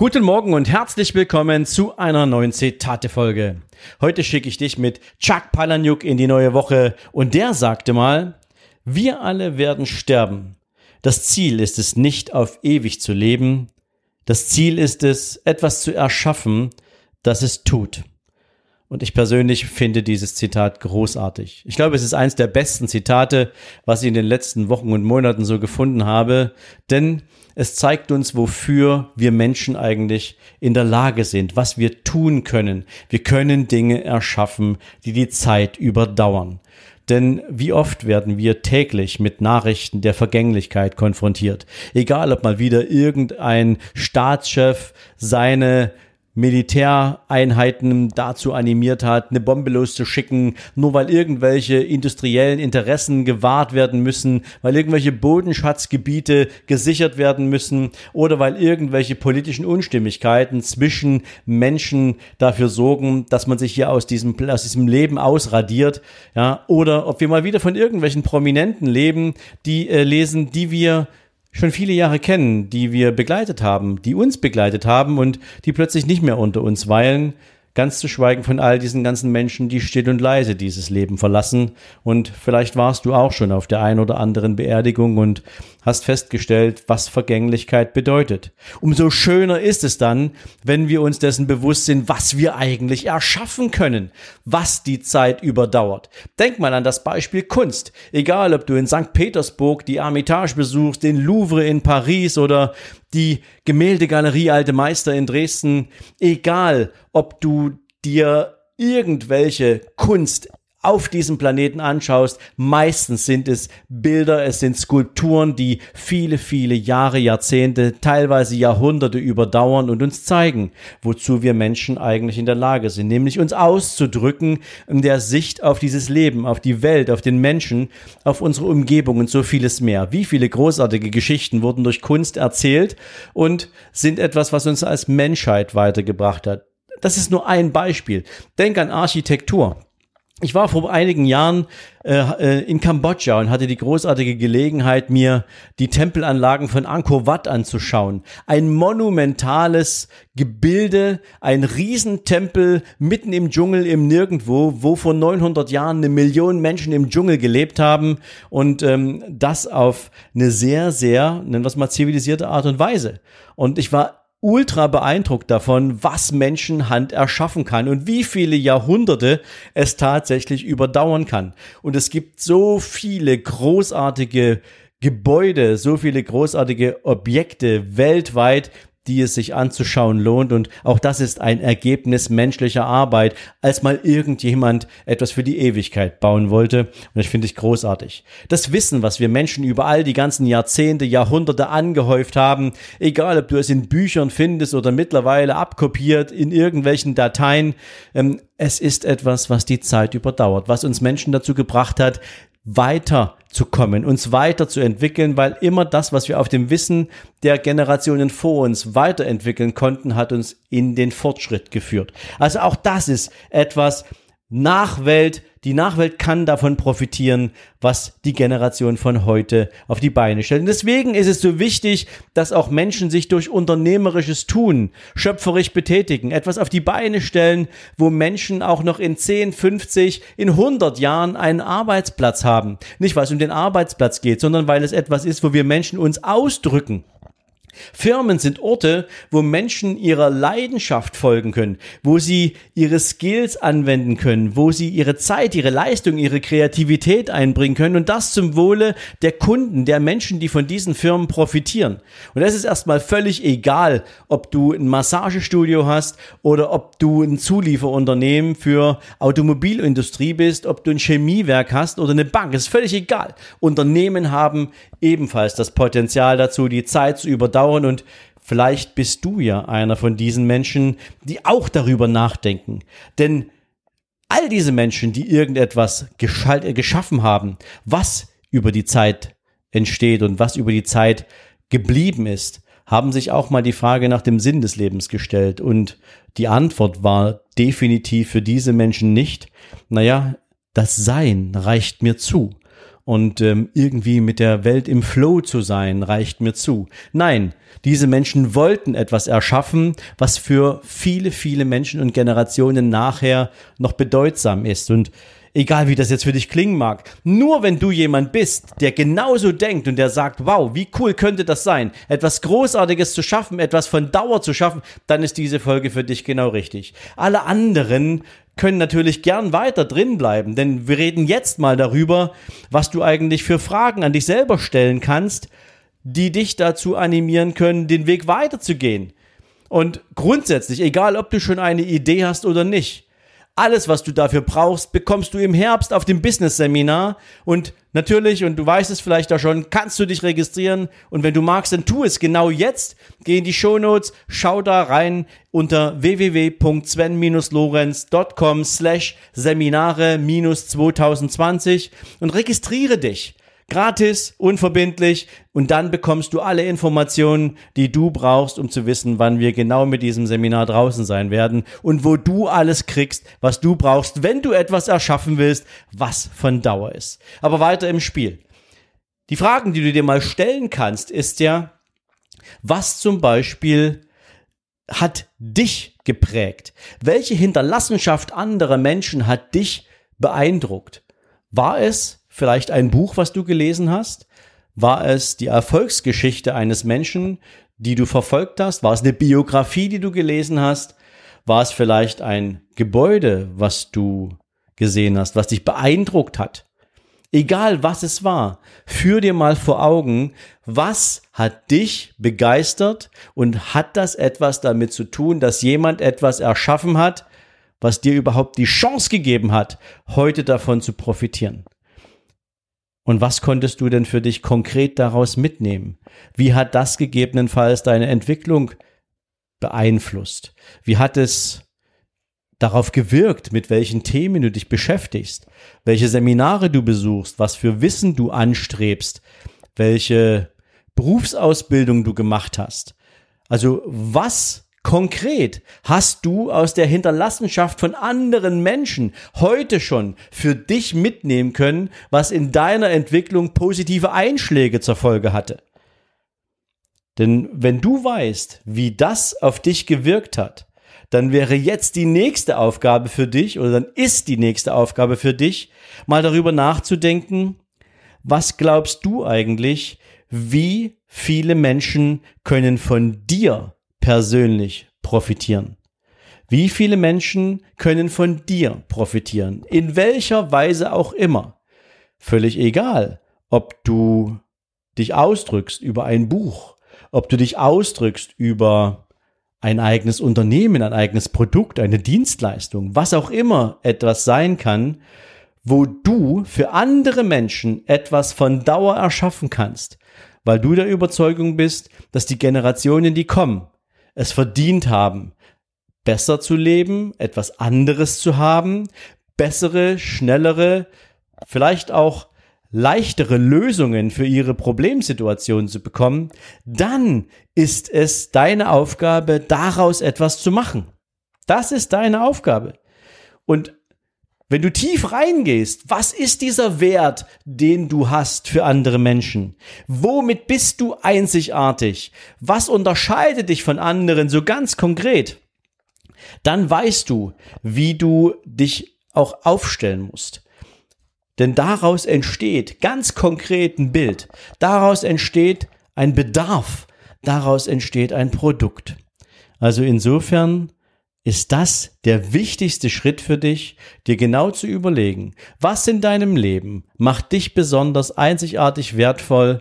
Guten Morgen und herzlich willkommen zu einer neuen Zitate-Folge. Heute schicke ich dich mit Chuck Palahniuk in die neue Woche und der sagte mal, wir alle werden sterben. Das Ziel ist es nicht auf ewig zu leben. Das Ziel ist es, etwas zu erschaffen, das es tut. Und ich persönlich finde dieses Zitat großartig. Ich glaube, es ist eines der besten Zitate, was ich in den letzten Wochen und Monaten so gefunden habe, denn es zeigt uns, wofür wir Menschen eigentlich in der Lage sind, was wir tun können. Wir können Dinge erschaffen, die die Zeit überdauern. Denn wie oft werden wir täglich mit Nachrichten der Vergänglichkeit konfrontiert? Egal, ob mal wieder irgendein Staatschef seine Militäreinheiten dazu animiert hat, eine Bombe loszuschicken, nur weil irgendwelche industriellen Interessen gewahrt werden müssen, weil irgendwelche Bodenschatzgebiete gesichert werden müssen oder weil irgendwelche politischen Unstimmigkeiten zwischen Menschen dafür sorgen, dass man sich hier aus diesem, aus diesem Leben ausradiert, ja, oder ob wir mal wieder von irgendwelchen Prominenten leben, die äh, lesen, die wir schon viele Jahre kennen, die wir begleitet haben, die uns begleitet haben und die plötzlich nicht mehr unter uns weilen, Ganz zu schweigen von all diesen ganzen Menschen, die still und leise dieses Leben verlassen. Und vielleicht warst du auch schon auf der ein oder anderen Beerdigung und hast festgestellt, was Vergänglichkeit bedeutet. Umso schöner ist es dann, wenn wir uns dessen bewusst sind, was wir eigentlich erschaffen können, was die Zeit überdauert. Denk mal an das Beispiel Kunst. Egal, ob du in St. Petersburg die Ermitage besuchst, den Louvre in Paris oder die Gemäldegalerie Alte Meister in Dresden, egal ob du dir irgendwelche Kunst auf diesem Planeten anschaust, meistens sind es Bilder, es sind Skulpturen, die viele, viele Jahre, Jahrzehnte, teilweise Jahrhunderte überdauern und uns zeigen, wozu wir Menschen eigentlich in der Lage sind, nämlich uns auszudrücken in der Sicht auf dieses Leben, auf die Welt, auf den Menschen, auf unsere Umgebung und so vieles mehr. Wie viele großartige Geschichten wurden durch Kunst erzählt und sind etwas, was uns als Menschheit weitergebracht hat. Das ist nur ein Beispiel. Denk an Architektur. Ich war vor einigen Jahren äh, äh, in Kambodscha und hatte die großartige Gelegenheit, mir die Tempelanlagen von Angkor Wat anzuschauen. Ein monumentales Gebilde, ein Riesentempel mitten im Dschungel im Nirgendwo, wo vor 900 Jahren eine Million Menschen im Dschungel gelebt haben und ähm, das auf eine sehr, sehr, nennen wir es mal zivilisierte Art und Weise. Und ich war ultra beeindruckt davon, was Menschenhand erschaffen kann und wie viele Jahrhunderte es tatsächlich überdauern kann. Und es gibt so viele großartige Gebäude, so viele großartige Objekte weltweit, die es sich anzuschauen lohnt. Und auch das ist ein Ergebnis menschlicher Arbeit, als mal irgendjemand etwas für die Ewigkeit bauen wollte. Und das finde ich großartig. Das Wissen, was wir Menschen über all die ganzen Jahrzehnte, Jahrhunderte angehäuft haben, egal ob du es in Büchern findest oder mittlerweile abkopiert in irgendwelchen Dateien, ähm, es ist etwas, was die Zeit überdauert, was uns Menschen dazu gebracht hat, weiterzukommen, uns weiterzuentwickeln, weil immer das, was wir auf dem Wissen der Generationen vor uns weiterentwickeln konnten, hat uns in den Fortschritt geführt. Also auch das ist etwas, Nachwelt, die Nachwelt kann davon profitieren, was die Generation von heute auf die Beine stellt. Und deswegen ist es so wichtig, dass auch Menschen sich durch unternehmerisches Tun schöpferisch betätigen, etwas auf die Beine stellen, wo Menschen auch noch in 10, 50, in 100 Jahren einen Arbeitsplatz haben. Nicht, weil es um den Arbeitsplatz geht, sondern weil es etwas ist, wo wir Menschen uns ausdrücken. Firmen sind Orte, wo Menschen ihrer Leidenschaft folgen können, wo sie ihre Skills anwenden können, wo sie ihre Zeit, ihre Leistung, ihre Kreativität einbringen können und das zum Wohle der Kunden, der Menschen, die von diesen Firmen profitieren. Und es ist erstmal völlig egal, ob du ein Massagestudio hast oder ob du ein Zulieferunternehmen für Automobilindustrie bist, ob du ein Chemiewerk hast oder eine Bank. Es ist völlig egal. Unternehmen haben ebenfalls das Potenzial dazu, die Zeit zu überdauern und vielleicht bist du ja einer von diesen Menschen, die auch darüber nachdenken. Denn all diese Menschen, die irgendetwas äh, geschaffen haben, was über die Zeit entsteht und was über die Zeit geblieben ist, haben sich auch mal die Frage nach dem Sinn des Lebens gestellt. Und die Antwort war definitiv für diese Menschen nicht, naja, das Sein reicht mir zu. Und ähm, irgendwie mit der Welt im Flow zu sein, reicht mir zu. Nein, diese Menschen wollten etwas erschaffen, was für viele, viele Menschen und Generationen nachher noch bedeutsam ist. Und egal wie das jetzt für dich klingen mag, nur wenn du jemand bist, der genauso denkt und der sagt, wow, wie cool könnte das sein, etwas Großartiges zu schaffen, etwas von Dauer zu schaffen, dann ist diese Folge für dich genau richtig. Alle anderen können natürlich gern weiter drin bleiben, denn wir reden jetzt mal darüber, was du eigentlich für Fragen an dich selber stellen kannst, die dich dazu animieren können, den Weg weiterzugehen. Und grundsätzlich, egal ob du schon eine Idee hast oder nicht, alles, was du dafür brauchst, bekommst du im Herbst auf dem Business-Seminar. Und natürlich, und du weißt es vielleicht auch schon, kannst du dich registrieren. Und wenn du magst, dann tu es genau jetzt. Geh in die Shownotes, schau da rein unter www.sven-lorenz.com slash Seminare-2020 und registriere dich gratis, unverbindlich und dann bekommst du alle Informationen, die du brauchst, um zu wissen, wann wir genau mit diesem Seminar draußen sein werden und wo du alles kriegst, was du brauchst, wenn du etwas erschaffen willst, was von Dauer ist. Aber weiter im Spiel. Die Fragen, die du dir mal stellen kannst, ist ja, was zum Beispiel hat dich geprägt? Welche Hinterlassenschaft anderer Menschen hat dich beeindruckt? War es vielleicht ein Buch, was du gelesen hast? War es die Erfolgsgeschichte eines Menschen, die du verfolgt hast? War es eine Biografie, die du gelesen hast? War es vielleicht ein Gebäude, was du gesehen hast, was dich beeindruckt hat? Egal was es war, führ dir mal vor Augen, was hat dich begeistert und hat das etwas damit zu tun, dass jemand etwas erschaffen hat, was dir überhaupt die Chance gegeben hat, heute davon zu profitieren? Und was konntest du denn für dich konkret daraus mitnehmen? Wie hat das gegebenenfalls deine Entwicklung beeinflusst? Wie hat es darauf gewirkt, mit welchen Themen du dich beschäftigst, welche Seminare du besuchst, was für Wissen du anstrebst, welche Berufsausbildung du gemacht hast? Also was Konkret hast du aus der Hinterlassenschaft von anderen Menschen heute schon für dich mitnehmen können, was in deiner Entwicklung positive Einschläge zur Folge hatte. Denn wenn du weißt, wie das auf dich gewirkt hat, dann wäre jetzt die nächste Aufgabe für dich oder dann ist die nächste Aufgabe für dich, mal darüber nachzudenken, was glaubst du eigentlich, wie viele Menschen können von dir persönlich profitieren? Wie viele Menschen können von dir profitieren? In welcher Weise auch immer. Völlig egal, ob du dich ausdrückst über ein Buch, ob du dich ausdrückst über ein eigenes Unternehmen, ein eigenes Produkt, eine Dienstleistung, was auch immer etwas sein kann, wo du für andere Menschen etwas von Dauer erschaffen kannst, weil du der Überzeugung bist, dass die Generationen, die kommen, es verdient haben, besser zu leben, etwas anderes zu haben, bessere, schnellere, vielleicht auch leichtere Lösungen für ihre Problemsituation zu bekommen, dann ist es deine Aufgabe, daraus etwas zu machen. Das ist deine Aufgabe. Und wenn du tief reingehst, was ist dieser Wert, den du hast für andere Menschen? Womit bist du einzigartig? Was unterscheidet dich von anderen so ganz konkret? Dann weißt du, wie du dich auch aufstellen musst. Denn daraus entsteht ganz konkret ein Bild. Daraus entsteht ein Bedarf. Daraus entsteht ein Produkt. Also insofern ist das der wichtigste Schritt für dich, dir genau zu überlegen, was in deinem Leben macht dich besonders einzigartig wertvoll,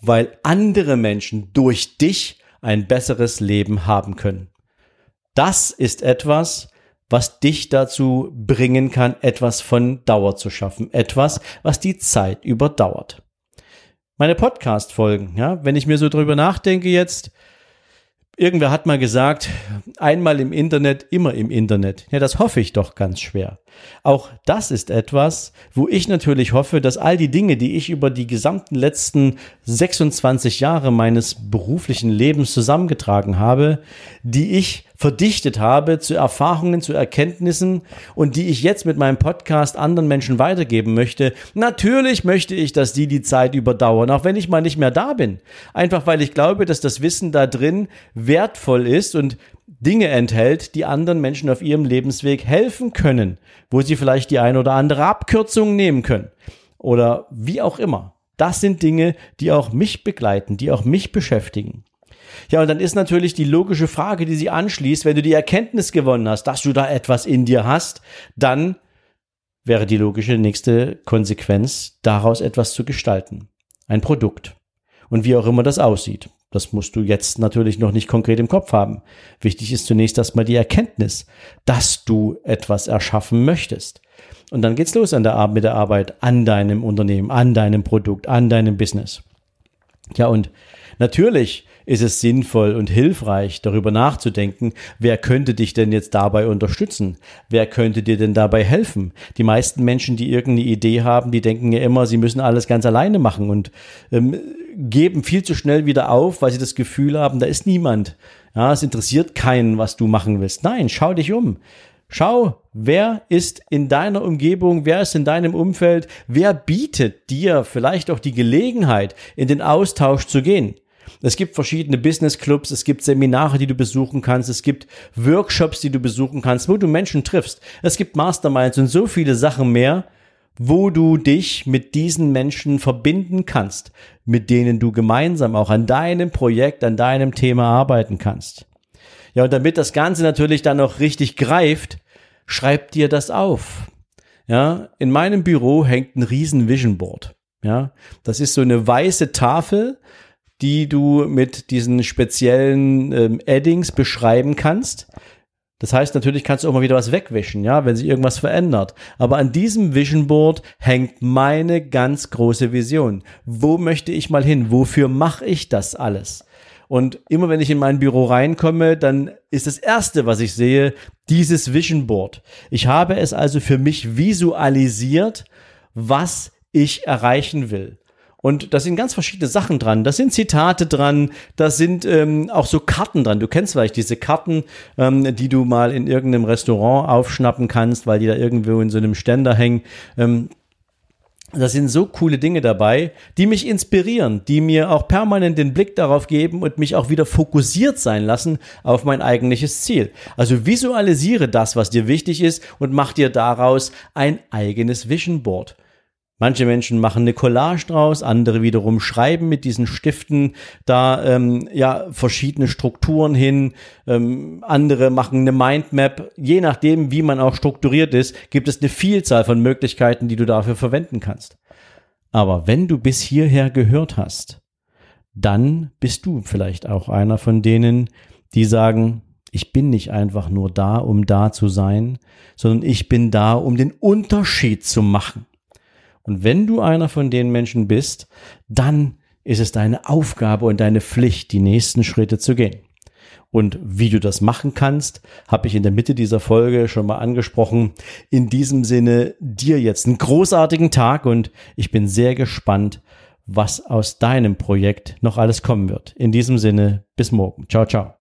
weil andere Menschen durch dich ein besseres Leben haben können. Das ist etwas, was dich dazu bringen kann, etwas von Dauer zu schaffen, etwas, was die Zeit überdauert. Meine Podcast-Folgen, ja, wenn ich mir so drüber nachdenke jetzt, Irgendwer hat mal gesagt, einmal im Internet, immer im Internet. Ja, das hoffe ich doch ganz schwer. Auch das ist etwas, wo ich natürlich hoffe, dass all die Dinge, die ich über die gesamten letzten 26 Jahre meines beruflichen Lebens zusammengetragen habe, die ich verdichtet habe zu Erfahrungen, zu Erkenntnissen und die ich jetzt mit meinem Podcast anderen Menschen weitergeben möchte. Natürlich möchte ich, dass die die Zeit überdauern, auch wenn ich mal nicht mehr da bin. Einfach weil ich glaube, dass das Wissen da drin wertvoll ist und Dinge enthält, die anderen Menschen auf ihrem Lebensweg helfen können, wo sie vielleicht die eine oder andere Abkürzung nehmen können oder wie auch immer. Das sind Dinge, die auch mich begleiten, die auch mich beschäftigen. Ja, und dann ist natürlich die logische Frage, die sie anschließt, wenn du die Erkenntnis gewonnen hast, dass du da etwas in dir hast, dann wäre die logische nächste Konsequenz, daraus etwas zu gestalten. Ein Produkt. Und wie auch immer das aussieht. Das musst du jetzt natürlich noch nicht konkret im Kopf haben. Wichtig ist zunächst erstmal die Erkenntnis, dass du etwas erschaffen möchtest. Und dann geht's los an der mit der Arbeit an deinem Unternehmen, an deinem Produkt, an deinem Business. Ja, und natürlich ist es sinnvoll und hilfreich, darüber nachzudenken, wer könnte dich denn jetzt dabei unterstützen? Wer könnte dir denn dabei helfen? Die meisten Menschen, die irgendeine Idee haben, die denken ja immer, sie müssen alles ganz alleine machen und ähm, geben viel zu schnell wieder auf, weil sie das Gefühl haben, da ist niemand. Ja, es interessiert keinen, was du machen willst. Nein, schau dich um. Schau, wer ist in deiner Umgebung, wer ist in deinem Umfeld, wer bietet dir vielleicht auch die Gelegenheit, in den Austausch zu gehen. Es gibt verschiedene Business Clubs, es gibt Seminare, die du besuchen kannst, es gibt Workshops, die du besuchen kannst, wo du Menschen triffst. Es gibt Masterminds und so viele Sachen mehr, wo du dich mit diesen Menschen verbinden kannst, mit denen du gemeinsam auch an deinem Projekt, an deinem Thema arbeiten kannst. Ja, und damit das Ganze natürlich dann noch richtig greift, schreib dir das auf. Ja, in meinem Büro hängt ein riesen Vision Board. Ja, das ist so eine weiße Tafel, die du mit diesen speziellen ähm, Addings beschreiben kannst. Das heißt, natürlich kannst du auch mal wieder was wegwischen, ja, wenn sich irgendwas verändert. Aber an diesem Vision Board hängt meine ganz große Vision. Wo möchte ich mal hin? Wofür mache ich das alles? Und immer wenn ich in mein Büro reinkomme, dann ist das erste, was ich sehe, dieses Vision Board. Ich habe es also für mich visualisiert, was ich erreichen will. Und da sind ganz verschiedene Sachen dran. Da sind Zitate dran, da sind ähm, auch so Karten dran. Du kennst vielleicht diese Karten, ähm, die du mal in irgendeinem Restaurant aufschnappen kannst, weil die da irgendwo in so einem Ständer hängen. Ähm, da sind so coole Dinge dabei, die mich inspirieren, die mir auch permanent den Blick darauf geben und mich auch wieder fokussiert sein lassen auf mein eigentliches Ziel. Also visualisiere das, was dir wichtig ist und mach dir daraus ein eigenes Vision Board. Manche Menschen machen eine Collage draus, andere wiederum schreiben mit diesen Stiften da ähm, ja verschiedene Strukturen hin. Ähm, andere machen eine Mindmap. Je nachdem, wie man auch strukturiert ist, gibt es eine Vielzahl von Möglichkeiten, die du dafür verwenden kannst. Aber wenn du bis hierher gehört hast, dann bist du vielleicht auch einer von denen, die sagen, ich bin nicht einfach nur da, um da zu sein, sondern ich bin da, um den Unterschied zu machen. Und wenn du einer von den Menschen bist, dann ist es deine Aufgabe und deine Pflicht, die nächsten Schritte zu gehen. Und wie du das machen kannst, habe ich in der Mitte dieser Folge schon mal angesprochen. In diesem Sinne dir jetzt einen großartigen Tag und ich bin sehr gespannt, was aus deinem Projekt noch alles kommen wird. In diesem Sinne, bis morgen. Ciao, ciao.